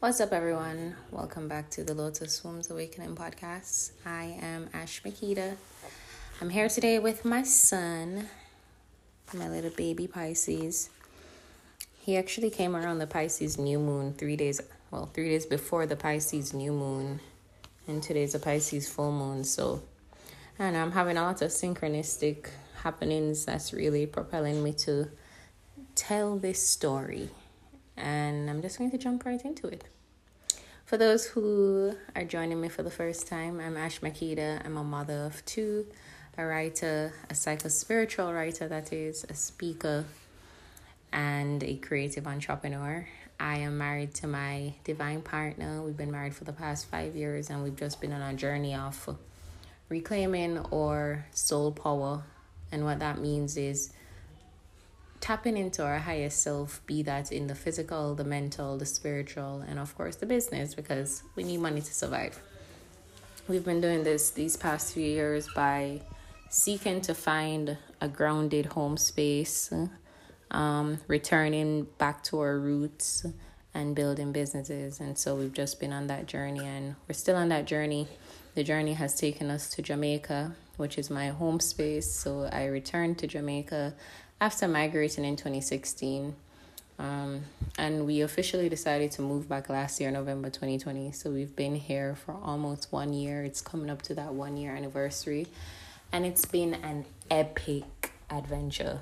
What's up, everyone? Welcome back to the Lotus Wombs Awakening podcast. I am Ash Makita. I'm here today with my son, my little baby Pisces. He actually came around the Pisces new moon three days, well, three days before the Pisces new moon, and today's a Pisces full moon. So, and I'm having a lot of synchronistic happenings that's really propelling me to tell this story and I'm just going to jump right into it. For those who are joining me for the first time, I'm Ash Makita. I'm a mother of two, a writer, a psycho-spiritual writer, that is, a speaker, and a creative entrepreneur. I am married to my divine partner. We've been married for the past five years, and we've just been on a journey of reclaiming our soul power. And what that means is tapping into our highest self, be that in the physical, the mental, the spiritual, and of course the business, because we need money to survive. We've been doing this these past few years by seeking to find a grounded home space, um, returning back to our roots, and building businesses. And so we've just been on that journey, and we're still on that journey. The journey has taken us to Jamaica, which is my home space. So I returned to Jamaica after migrating in 2016. Um, and we officially decided to move back last year, November 2020. So we've been here for almost one year. It's coming up to that one year anniversary. And it's been an epic adventure.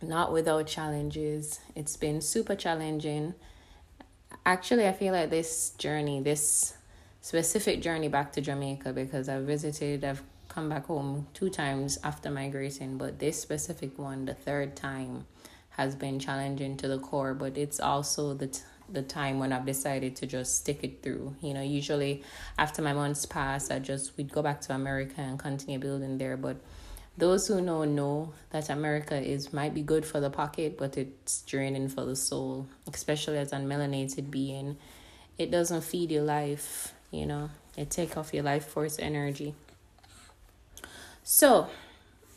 Not without challenges. It's been super challenging. Actually, I feel like this journey, this specific journey back to Jamaica, because I've visited, I've come back home two times after migrating, but this specific one, the third time, has been challenging to the core. But it's also the t- the time when I've decided to just stick it through. You know, usually after my months pass, I just we'd go back to America and continue building there. But those who know know that America is might be good for the pocket, but it's draining for the soul, especially as a melanated being. It doesn't feed your life, you know. It take off your life force energy. So,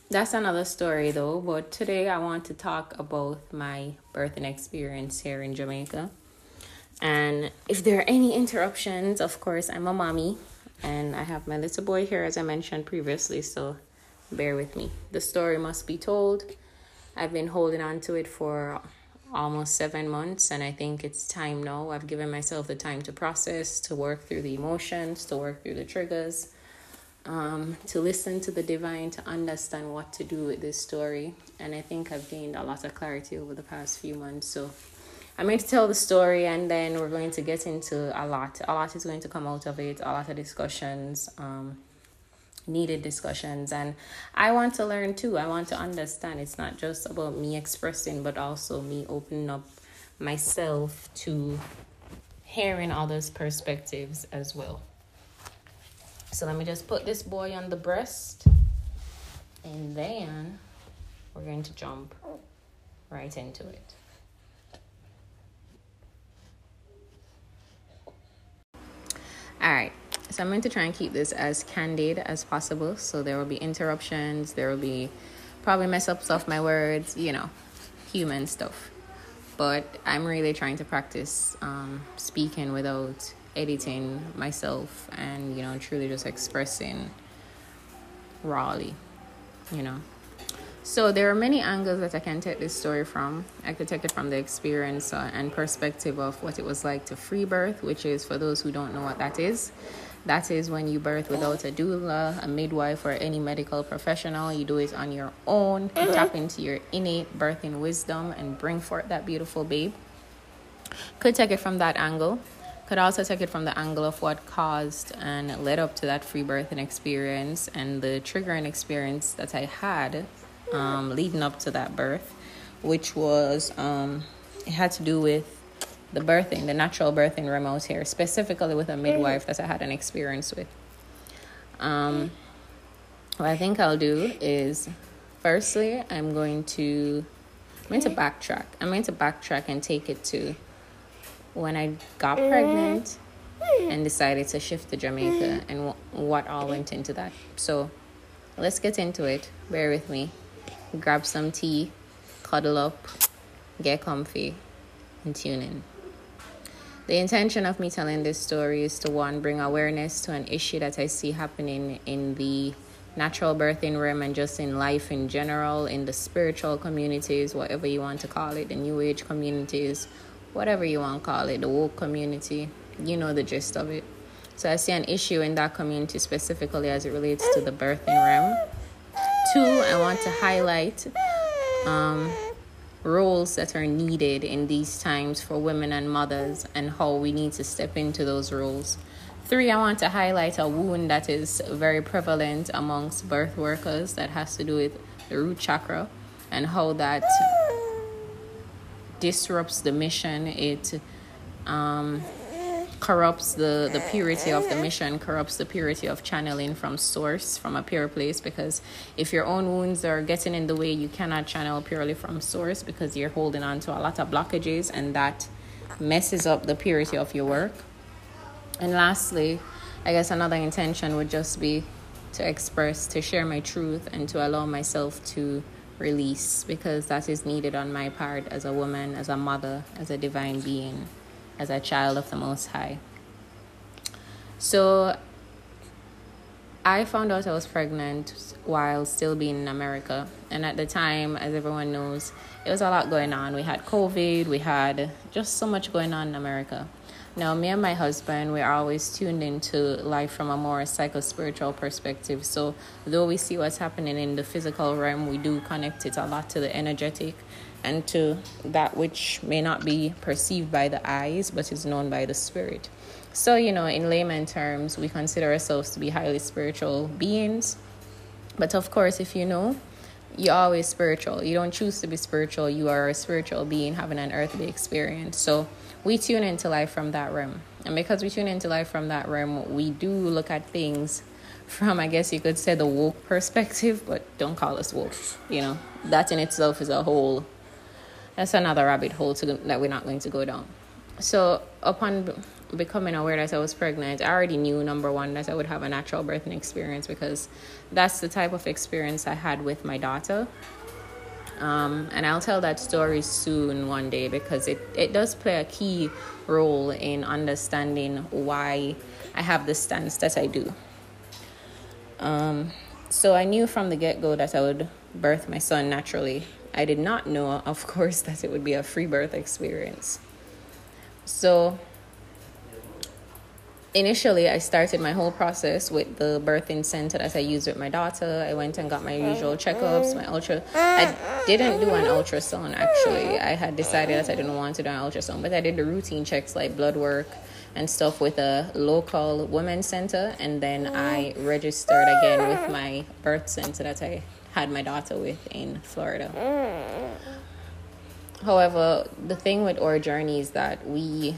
that's another story though. But today I want to talk about my birthing experience here in Jamaica. And if there are any interruptions, of course, I'm a mommy and I have my little boy here, as I mentioned previously. So, bear with me. The story must be told. I've been holding on to it for almost seven months, and I think it's time now. I've given myself the time to process, to work through the emotions, to work through the triggers um, to listen to the divine, to understand what to do with this story. And I think I've gained a lot of clarity over the past few months. So I'm going to tell the story and then we're going to get into a lot. A lot is going to come out of it, a lot of discussions, um, needed discussions. And I want to learn too. I want to understand. It's not just about me expressing, but also me opening up myself to hearing others' perspectives as well. So let me just put this boy on the breast. And then we're going to jump right into it. All right, so I'm going to try and keep this as candid as possible. So there will be interruptions, there will be probably mess ups of my words, you know, human stuff. But I'm really trying to practice um, speaking without editing myself and you know truly just expressing rawly you know so there are many angles that i can take this story from i could take it from the experience uh, and perspective of what it was like to free birth which is for those who don't know what that is that is when you birth without a doula, a midwife, or any medical professional. You do it on your own. You mm-hmm. tap into your innate birthing wisdom and bring forth that beautiful babe. Could take it from that angle could also take it from the angle of what caused and led up to that free birthing experience and the triggering experience that I had um, leading up to that birth, which was um, it had to do with the birthing, the natural birthing remote here, specifically with a midwife that I had an experience with. Um, what I think I'll do is, firstly, I'm going to I'm going to backtrack. I'm going to backtrack and take it to when I got mm-hmm. pregnant and decided to shift to Jamaica and w- what all went into that. So let's get into it. Bear with me. Grab some tea, cuddle up, get comfy, and tune in. The intention of me telling this story is to one, bring awareness to an issue that I see happening in the natural birthing realm and just in life in general, in the spiritual communities, whatever you want to call it, the new age communities, whatever you want to call it, the woke community. You know the gist of it. So I see an issue in that community specifically as it relates to the birthing realm. Two, I want to highlight um, roles that are needed in these times for women and mothers and how we need to step into those roles. Three, I want to highlight a wound that is very prevalent amongst birth workers that has to do with the root chakra and how that disrupts the mission. It um, corrupts the, the purity of the mission, corrupts the purity of channeling from source, from a pure place. Because if your own wounds are getting in the way, you cannot channel purely from source because you're holding on to a lot of blockages and that messes up the purity of your work. And lastly, I guess another intention would just be to express, to share my truth, and to allow myself to release because that is needed on my part as a woman, as a mother, as a divine being as a child of the Most High. So I found out I was pregnant while still being in America. And at the time, as everyone knows, it was a lot going on. We had COVID, we had just so much going on in America. Now, me and my husband, we're always tuned into life from a more psycho spiritual perspective. So, though we see what's happening in the physical realm, we do connect it a lot to the energetic and to that which may not be perceived by the eyes but is known by the spirit. So, you know, in layman terms, we consider ourselves to be highly spiritual beings. But of course, if you know, you're always spiritual. You don't choose to be spiritual, you are a spiritual being having an earthly experience. So, we tune into life from that realm. And because we tune into life from that realm, we do look at things from, I guess you could say, the woke perspective, but don't call us woke. You know, that in itself is a whole that's another rabbit hole to, that we're not going to go down. So, upon becoming aware that I was pregnant, I already knew number one that I would have a natural birthing experience because that's the type of experience I had with my daughter. Um, and I'll tell that story soon one day because it, it does play a key role in understanding why I have the stance that I do. Um, so I knew from the get go that I would birth my son naturally I did not know, of course, that it would be a free birth experience. So, initially, I started my whole process with the birthing center that I used with my daughter. I went and got my usual checkups, my ultra. I didn't do an ultrasound actually. I had decided that I didn't want to do an ultrasound, but I did the routine checks like blood work and stuff with a local women's center, and then I registered again with my birth center that I had my daughter with in Florida. However, the thing with our journey is that we,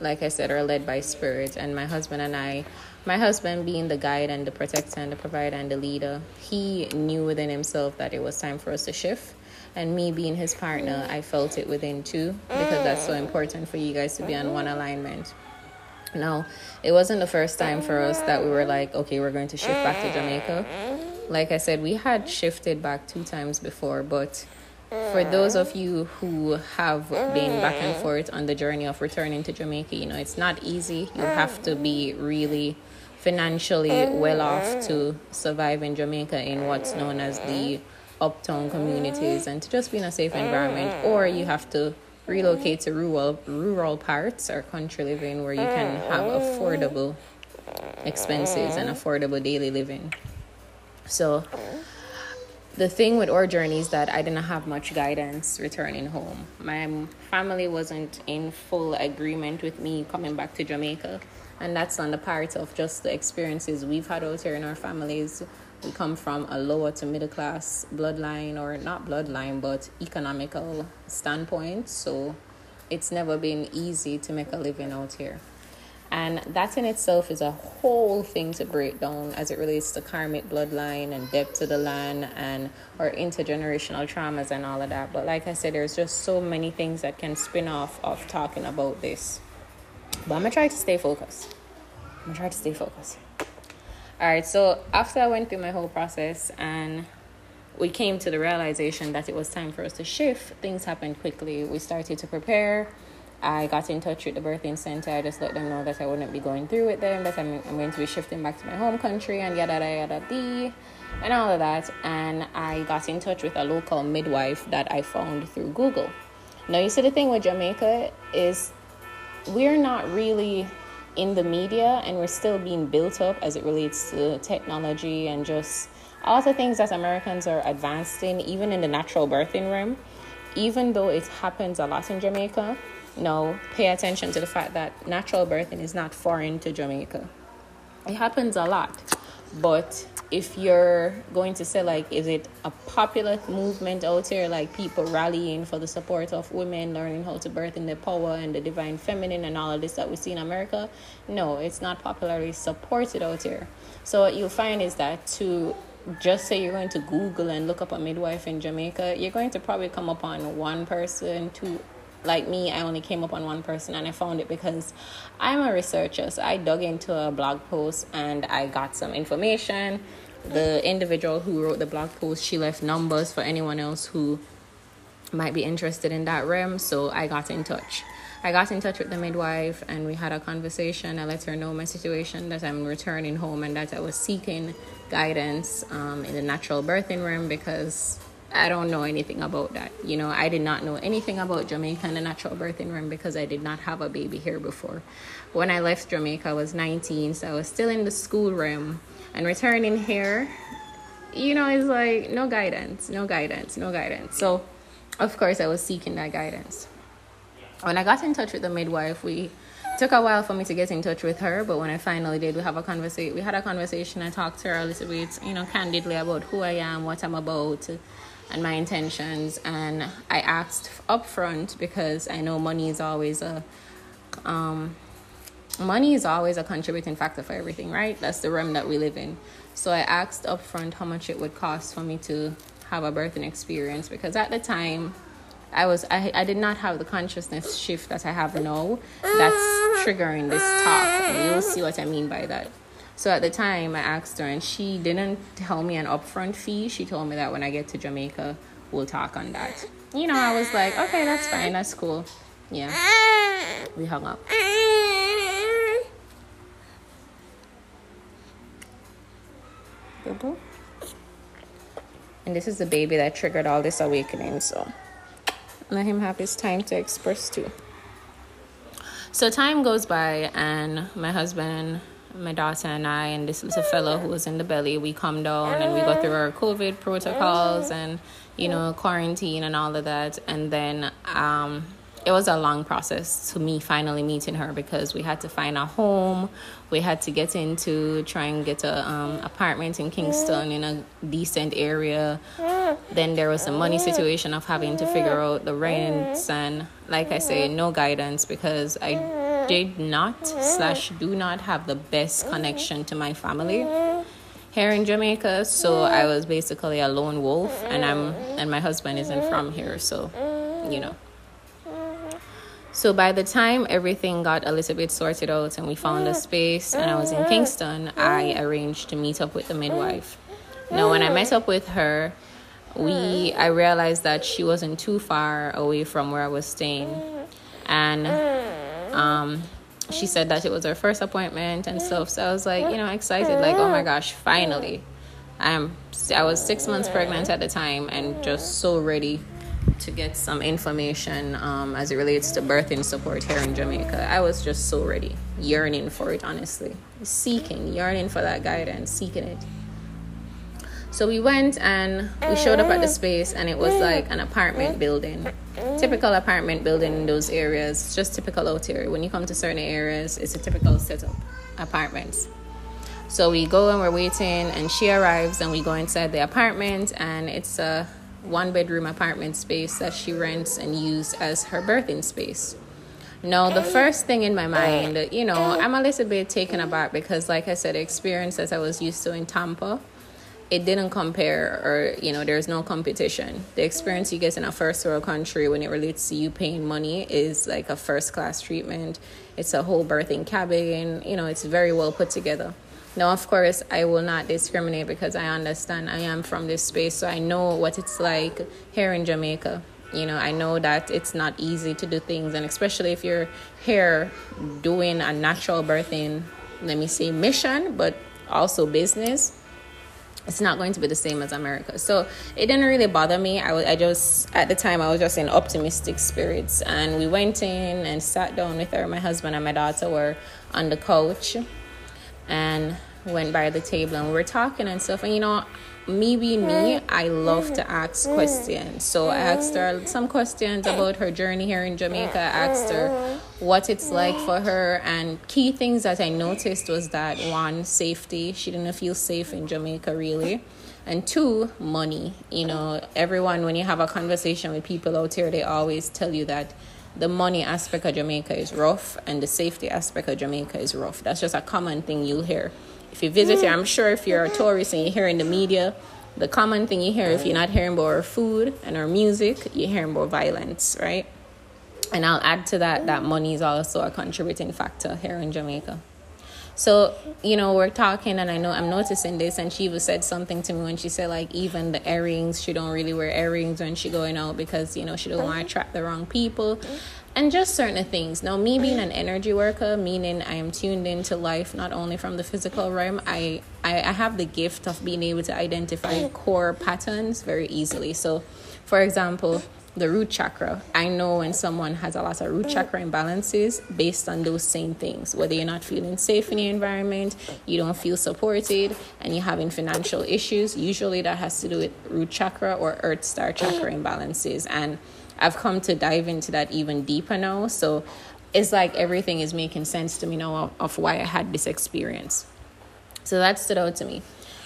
like I said, are led by spirit, and my husband and I, my husband being the guide and the protector and the provider and the leader, he knew within himself that it was time for us to shift. And me being his partner, I felt it within too, because that's so important for you guys to be on one alignment. Now, it wasn't the first time for us that we were like, okay, we're going to shift back to Jamaica like I said, we had shifted back two times before, but for those of you who have been back and forth on the journey of returning to Jamaica, you know, it's not easy. You have to be really financially well off to survive in Jamaica in what's known as the uptown communities and to just be in a safe environment, or you have to relocate to rural rural parts or country living where you can have affordable expenses and affordable daily living. So the thing with our journey is that I didn't have much guidance returning home. My family wasn't in full agreement with me coming back to Jamaica. And that's on the part of just the experiences we've had out here in our families. We come from a lower to middle class bloodline, or not bloodline, but economical standpoint. So it's never been easy to make a living out here. And that in itself is a whole thing to break down as it relates to karmic bloodline and debt to the land and or intergenerational traumas and all of that. But like I said, there's just so many things that can spin off of talking about this. But I'm gonna try to stay focused. I'm gonna try to stay focused. Alright, so after I went through my whole process and we came to the realization that it was time for us to shift, things happened quickly. We started to prepare I got in touch with the birthing center. I just let them know that I wouldn't be going through with them, that I'm, I'm going to be shifting back to my home country and yada yada yada dee, and all of that. And I got in touch with a local midwife that I found through Google. Now, you see, the thing with Jamaica is we're not really in the media and we're still being built up as it relates to technology and just all the things that Americans are advanced in, even in the natural birthing room. Even though it happens a lot in Jamaica, no, pay attention to the fact that natural birthing is not foreign to Jamaica. It happens a lot, but if you're going to say like is it a popular movement out here like people rallying for the support of women learning how to birth in their power and the divine feminine and all of this that we see in america no it's not popularly supported out here so what you'll find is that to just say you're going to google and look up a midwife in jamaica you're going to probably come upon one person two like me, I only came up on one person and I found it because I'm a researcher. So I dug into a blog post and I got some information. The individual who wrote the blog post, she left numbers for anyone else who might be interested in that realm. So I got in touch. I got in touch with the midwife and we had a conversation. I let her know my situation that I'm returning home and that I was seeking guidance um, in the natural birthing room because I don't know anything about that. You know, I did not know anything about Jamaica and the natural birthing room because I did not have a baby here before. When I left Jamaica, I was 19, so I was still in the school room. And returning here, you know, it's like no guidance, no guidance, no guidance. So, of course, I was seeking that guidance. When I got in touch with the midwife, we took a while for me to get in touch with her, but when I finally did, we have a conversation. We had a conversation. I talked to her a little bit, you know, candidly about who I am, what I'm about, and my intentions. And I asked upfront because I know money is always a um, money is always a contributing factor for everything, right? That's the realm that we live in. So I asked upfront how much it would cost for me to have a birthing experience because at the time I was I, I did not have the consciousness shift that I have now that's triggering this talk and you'll see what I mean by that. So at the time, I asked her, and she didn't tell me an upfront fee. She told me that when I get to Jamaica, we'll talk on that. You know, I was like, okay, that's fine, that's cool. Yeah. We hung up. And this is the baby that triggered all this awakening, so let him have his time to express too. So time goes by, and my husband my daughter and I and this little fellow who was in the belly, we come down and we go through our COVID protocols and you know quarantine and all of that, and then um, it was a long process to me finally meeting her because we had to find a home, we had to get into try and get a um, apartment in Kingston in a decent area. Then there was a money situation of having to figure out the rents and like I say, no guidance because I did not slash do not have the best connection to my family here in Jamaica. So I was basically a lone wolf, and I'm and my husband isn't from here, so you know. So by the time everything got a little bit sorted out and we found a space and I was in Kingston, I arranged to meet up with the midwife. Now when I met up with her, we I realized that she wasn't too far away from where I was staying. And um, she said that it was her first appointment and stuff. So I was like, you know, excited, like, oh my gosh, finally. I'm I was six months pregnant at the time and just so ready to get some information um, as it relates to birthing support here in Jamaica. I was just so ready, yearning for it, honestly, seeking, yearning for that guidance, seeking it. So we went and we showed up at the space, and it was like an apartment building. Typical apartment building in those areas, just typical out here. When you come to certain areas, it's a typical setup apartments. So we go and we're waiting, and she arrives, and we go inside the apartment, and it's a one bedroom apartment space that she rents and uses as her birthing space. No, the first thing in my mind, you know, I'm a little bit taken aback because, like I said, experience that I was used to in Tampa it didn't compare or you know there's no competition. The experience you get in a first world country when it relates to you paying money is like a first class treatment. It's a whole birthing cabin you know it's very well put together. Now of course i will not discriminate because i understand i am from this space so i know what it's like here in jamaica. You know, I know that it's not easy to do things, and especially if you're here doing a natural birthing, let me say, mission, but also business it's not going to be the same as America. So it didn't really bother me. I, I just, at the time, I was just in optimistic spirits. And we went in and sat down with her. My husband and my daughter were on the couch and went by the table and we were talking and stuff. And you know, me being me, I love to ask questions. So I asked her some questions about her journey here in Jamaica. I asked her what it's like for her. And key things that I noticed was that one, safety. She didn't feel safe in Jamaica really. And two, money. You know, everyone, when you have a conversation with people out here, they always tell you that the money aspect of Jamaica is rough and the safety aspect of Jamaica is rough. That's just a common thing you'll hear if you visit here, I'm sure if you're a tourist and you hear in the media, the common thing you hear if you're not hearing about our food and our music, you're hearing about violence, right? And I'll add to that that money is also a contributing factor here in Jamaica. So, you know, we're talking and I know I'm noticing this and she even said something to me when she said like even the earrings, she don't really wear earrings when she going out because, you know, she don't want to attract the wrong people and just certain things. Now, me being an energy worker, meaning I am tuned into life not only from the physical realm, I, I, I have the gift of being able to identify core patterns very easily. So, for example, the root chakra. I know when someone has a lot of root chakra imbalances based on those same things. Whether you're not feeling safe in your environment, you don't feel supported, and you're having financial issues, usually that has to do with root chakra or earth star chakra imbalances. And I've come to dive into that even deeper now. So it's like everything is making sense to me now of, of why I had this experience. So that stood out to me.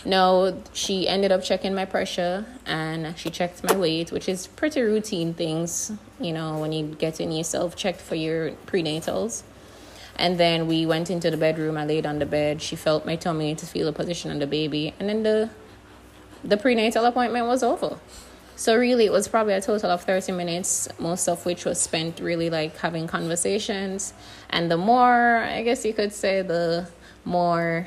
No, she ended up checking my pressure and she checked my weight, which is pretty routine things, you know, when you get in yourself checked for your prenatals. And then we went into the bedroom. I laid on the bed. She felt my tummy to feel the position of the baby, and then the the prenatal appointment was over. So really, it was probably a total of 30 minutes, most of which was spent really like having conversations. And the more, I guess you could say, the more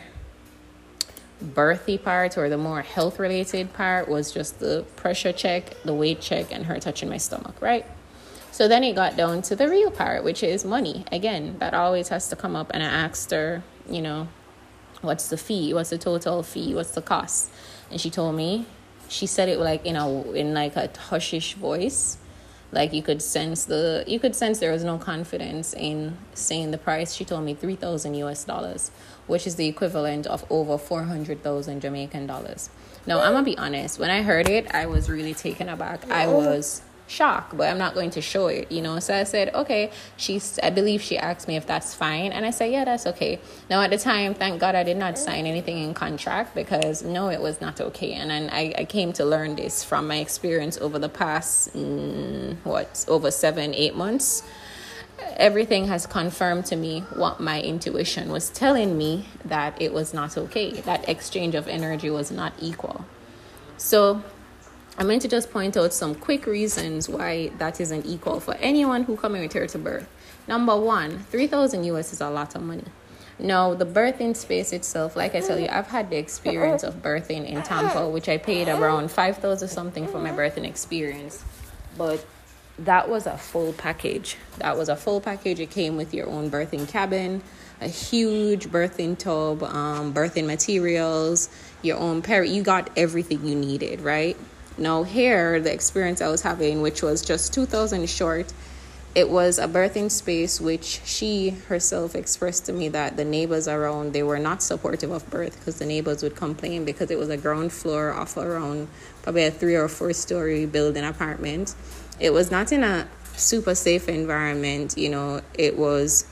birthy part or the more health related part was just the pressure check, the weight check, and her touching my stomach, right? So then it got down to the real part, which is money. Again, that always has to come up. And I asked her, you know, what's the fee? What's the total fee? What's the cost? And she told me she said it like in a in like a hushish voice like you could sense the you could sense there was no confidence in saying the price. She told me 3000 us dollars which is the equivalent of over 400000 jamaican dollars. Now i'm gonna be honest. When i heard it i was really taken aback. I oh. was shock, but I'm not going to show it, you know. So I said, okay. She's, I believe she asked me if that's fine, and I said, yeah, that's okay. Now at the time, thank God I did not sign anything in contract because no, it was not okay, and then I, I came to learn this from my experience over the past mm, what over seven, eight months. Everything has confirmed to me what my intuition was telling me that it was not okay. That exchange of energy was not equal. So I'm going to just point out some quick reasons why that isn't equal for anyone who coming with here to birth. Number one, 3,000 US is a lot of money. No, the birthing space itself, like I tell you, I've had the experience of birthing in Tampa, which I paid around 5,000 something for my birthing experience. But that was a full package. That was a full package. It came with your own birthing cabin, a huge birthing tub, um, birthing materials, your own parrot. You got everything you needed, right? Now, here, the experience I was having, which was just 2000 short, it was a birthing space which she herself expressed to me that the neighbors around they were not supportive of birth because the neighbors would complain because it was a ground floor off around probably a three or four story building apartment. It was not in a super safe environment you know it was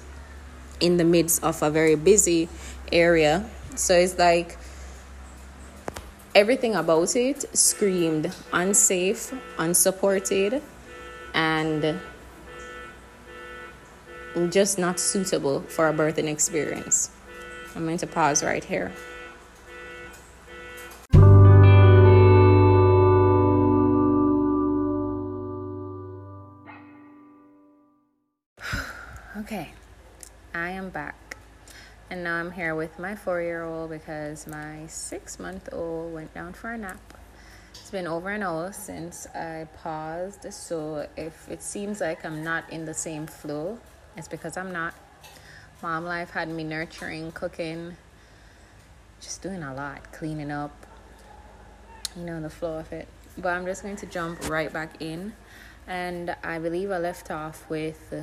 in the midst of a very busy area. So it's like everything about it screamed unsafe, unsupported, and just not suitable for a birthing experience. I'm going to pause right here. okay, I am back. And now I'm here with my four year old because my six month old went down for a nap. It's been over an hour since I paused, so if it seems like I'm not in the same flow, it's because I'm not. Mom life had me nurturing, cooking, just doing a lot, cleaning up, you know, the flow of it. But I'm just going to jump right back in. And I believe I left off with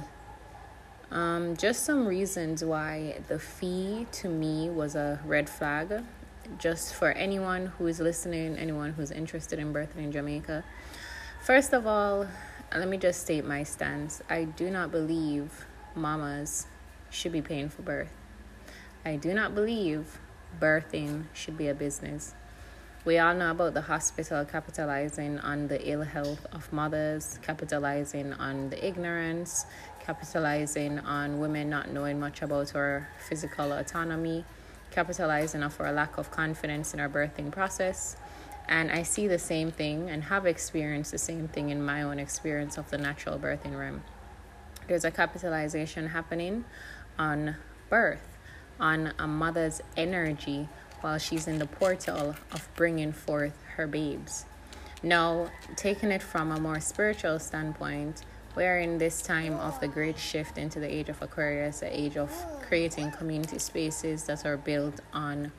um, just some reasons why the fee to me was a red flag just for anyone who is listening, anyone who's interested in birthing in Jamaica. First of all, let me just state my stance. I do not believe mamas should be paying for birth. I do not believe birthing should be a business. We all know about the hospital capitalizing on the ill health of mothers, capitalizing on the ignorance, capitalizing on women not knowing much about our physical autonomy, capitalizing on our lack of confidence in our birthing process. And I see the same thing and have experienced the same thing in my own experience of the natural birthing realm. There's a capitalization happening on birth, on a mother's energy while she's in the portal of bringing forth her babes. Now, taking it from a more spiritual standpoint, we're in this time of the great shift into the age of Aquarius, the age of creating community spaces that are built on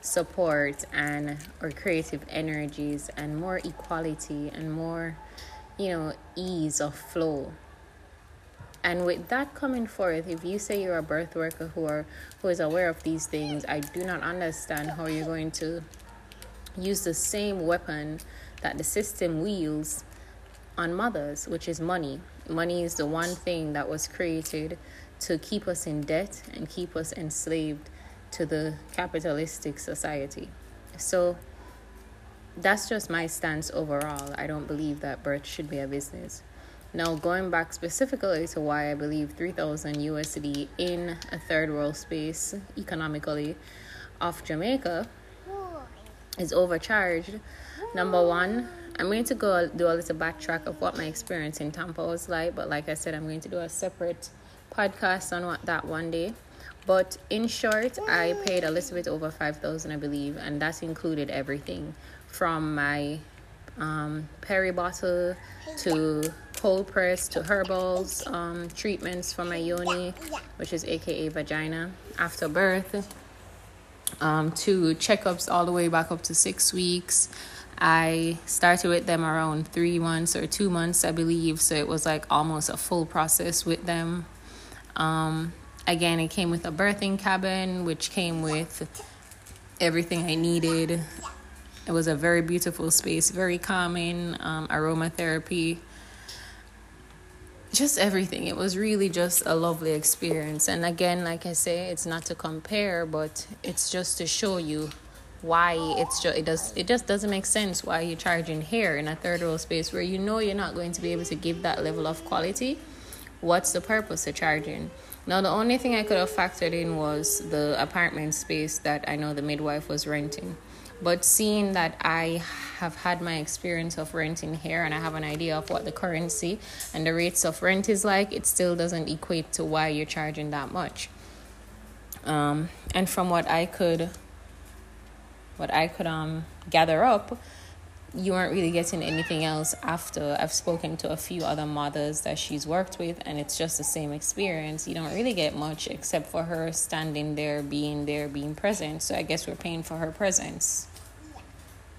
support and or creative energies and more equality and more you know ease of flow. And with that coming forth if you say you're a birth worker who are who is aware of these things i do not understand how you're going to use the same weapon that the system wields on mothers, which is money. Money is the one thing that was created to keep us in debt and keep us enslaved to the capitalistic society. So that's just my stance overall. I don't believe that birth should be a business. Now, going back specifically to why I believe 3000 USD in a third world space economically off Jamaica is overcharged. Number one, I'm going to go do a little backtrack of what my experience in Tampa was like, but like I said, I'm going to do a separate podcast on what that one day. But in short, I paid a little bit over five thousand, I believe, and that included everything from my um, peri bottle to cold press to herbals, um, treatments for my yoni, which is AKA vagina after birth, um, to checkups all the way back up to six weeks I started with them around three months or two months, I believe. So it was like almost a full process with them. Um, again, it came with a birthing cabin, which came with everything I needed. It was a very beautiful space, very calming, um, aromatherapy, just everything. It was really just a lovely experience. And again, like I say, it's not to compare, but it's just to show you why it's just it does it just doesn't make sense why you're charging here in a third world space where you know you're not going to be able to give that level of quality. What's the purpose of charging? Now the only thing i could have factored in was the apartment space that i know the midwife was renting. But seeing that i have had my experience of renting here and i have an idea of what the currency and the rates of rent is like it still doesn't equate to why you're charging that much. Um, and from what i could what I could um gather up, you weren't really getting anything else after I've spoken to a few other mothers that she's worked with, and it's just the same experience. You don't really get much except for her standing there, being there, being present. So I guess we're paying for her presence.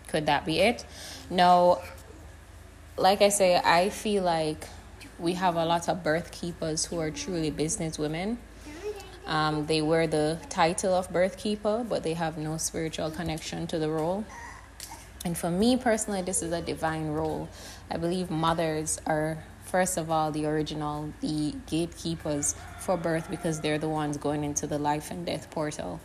Could that be it? No. Like I say, I feel like we have a lot of birth keepers who are truly business women um, they wear the title of birth keeper, but they have no spiritual connection to the role. And for me personally, this is a divine role. I believe mothers are, first of all, the original, the gatekeepers for birth because they're the ones going into the life and death portal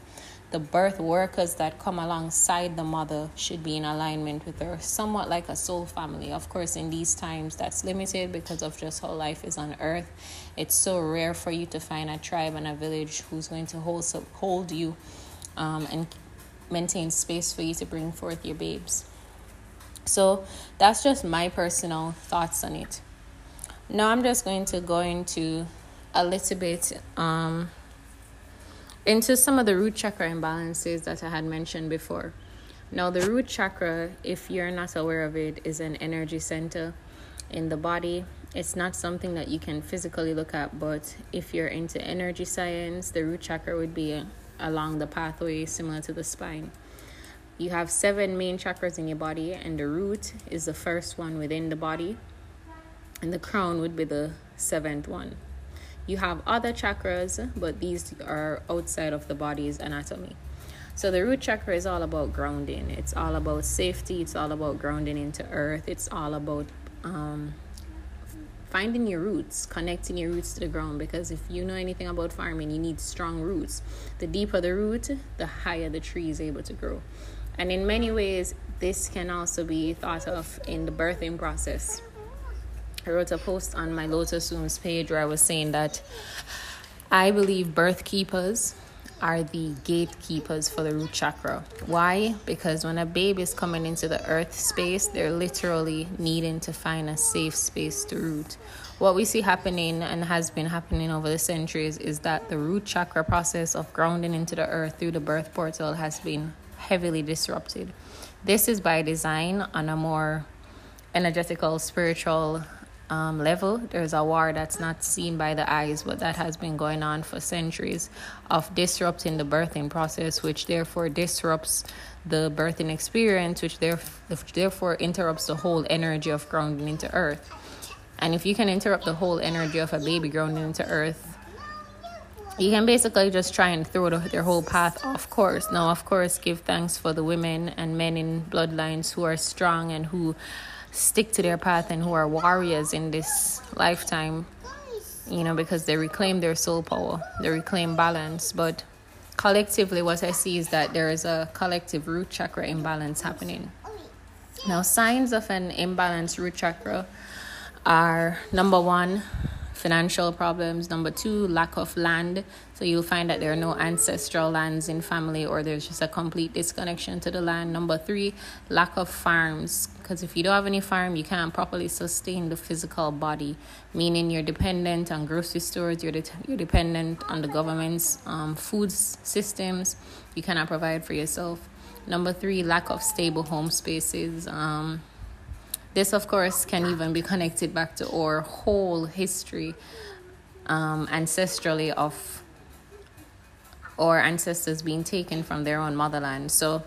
the birth workers that come alongside the mother should be in alignment with her, somewhat like a soul family. Of course, in these times, that's limited because of just how life is on earth. It's so rare for you to find a tribe and a village who's going to hold, hold you um, and maintain space for you to bring forth your babes. So, that's just my personal thoughts on it. Now, I'm just going to go into a little bit. Um, into some of the root chakra imbalances that I had mentioned before. Now, the root chakra, if you're not aware of it, is an energy center in the body. It's not something that you can physically look at, but if you're into energy science, the root chakra would be along the pathway similar to the spine. You have seven main chakras in your body, and the root is the first one within the body, and the crown would be the seventh one. You have other chakras, but these are outside of the body's anatomy. So the root chakra is all about grounding. It's all about safety. It's all about grounding into earth. It's all about um, finding your roots, connecting your roots to the ground. Because if you know anything about farming, you need strong roots. The deeper the root, the higher the tree is able to grow. And in many ways, this can also be thought of in the birthing process. I wrote a post on my Lotus Wombs page where I was saying that I believe birth keepers are the gatekeepers for the root chakra. Why? Because when a baby is coming into the earth space, they're literally needing to find a safe space to root. What we see happening and has been happening over the centuries is that the root chakra process of grounding into the earth through the birth portal has been heavily disrupted. This is by design on a more energetical, spiritual um, level. There's a war that's not seen by the eyes, but that has been going on for centuries of disrupting the birthing process, which therefore disrupts the birthing experience, which, therefore interrupts the whole energy of grounding into earth. And if you can interrupt the whole energy of a baby grounding into earth, you can basically just try and throw the, their whole path off course. Now, of course, give thanks for the women and men in bloodlines who are strong and who stick to their path and who are warriors in this lifetime, you know, because they reclaim their soul power, they reclaim balance. But collectively, what I see is that there is a collective root chakra imbalance happening. Now, signs of an imbalanced root chakra are number one, financial problems. Number two, lack of land. So you'll find that there are no ancestral lands in family or there's just a complete disconnection to the land. Number three, lack of farms. Because if you don't have any farm, you can't properly sustain the physical body, meaning you're dependent on grocery stores, you're, de- you're dependent on the government's um, food systems, you cannot provide for yourself. Number three, lack of stable home spaces. Um, this, of course, can even be connected back to our whole history um, ancestrally of our ancestors being taken from their own motherland. So,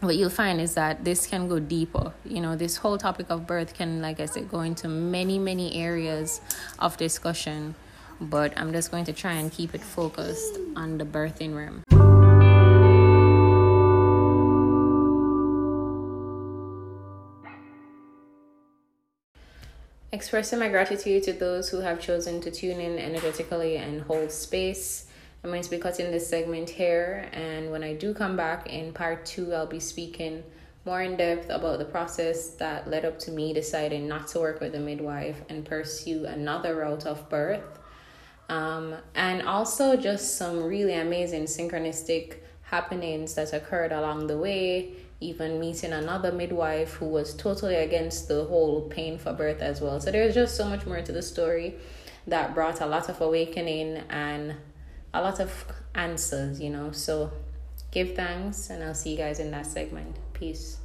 what you'll find is that this can go deeper. You know, this whole topic of birth can, like I said, go into many, many areas of discussion. But I'm just going to try and keep it focused on the birthing realm. Expressing my gratitude to those who have chosen to tune in energetically and hold space. I'm going to be cutting this segment here, and when I do come back in part two, I'll be speaking more in depth about the process that led up to me deciding not to work with a midwife and pursue another route of birth. Um, and also just some really amazing synchronistic happenings that occurred along the way even meeting another midwife who was totally against the whole pain for birth as well. So there's just so much more to the story that brought a lot of awakening and a lot of answers, you know. So give thanks and I'll see you guys in that segment. Peace.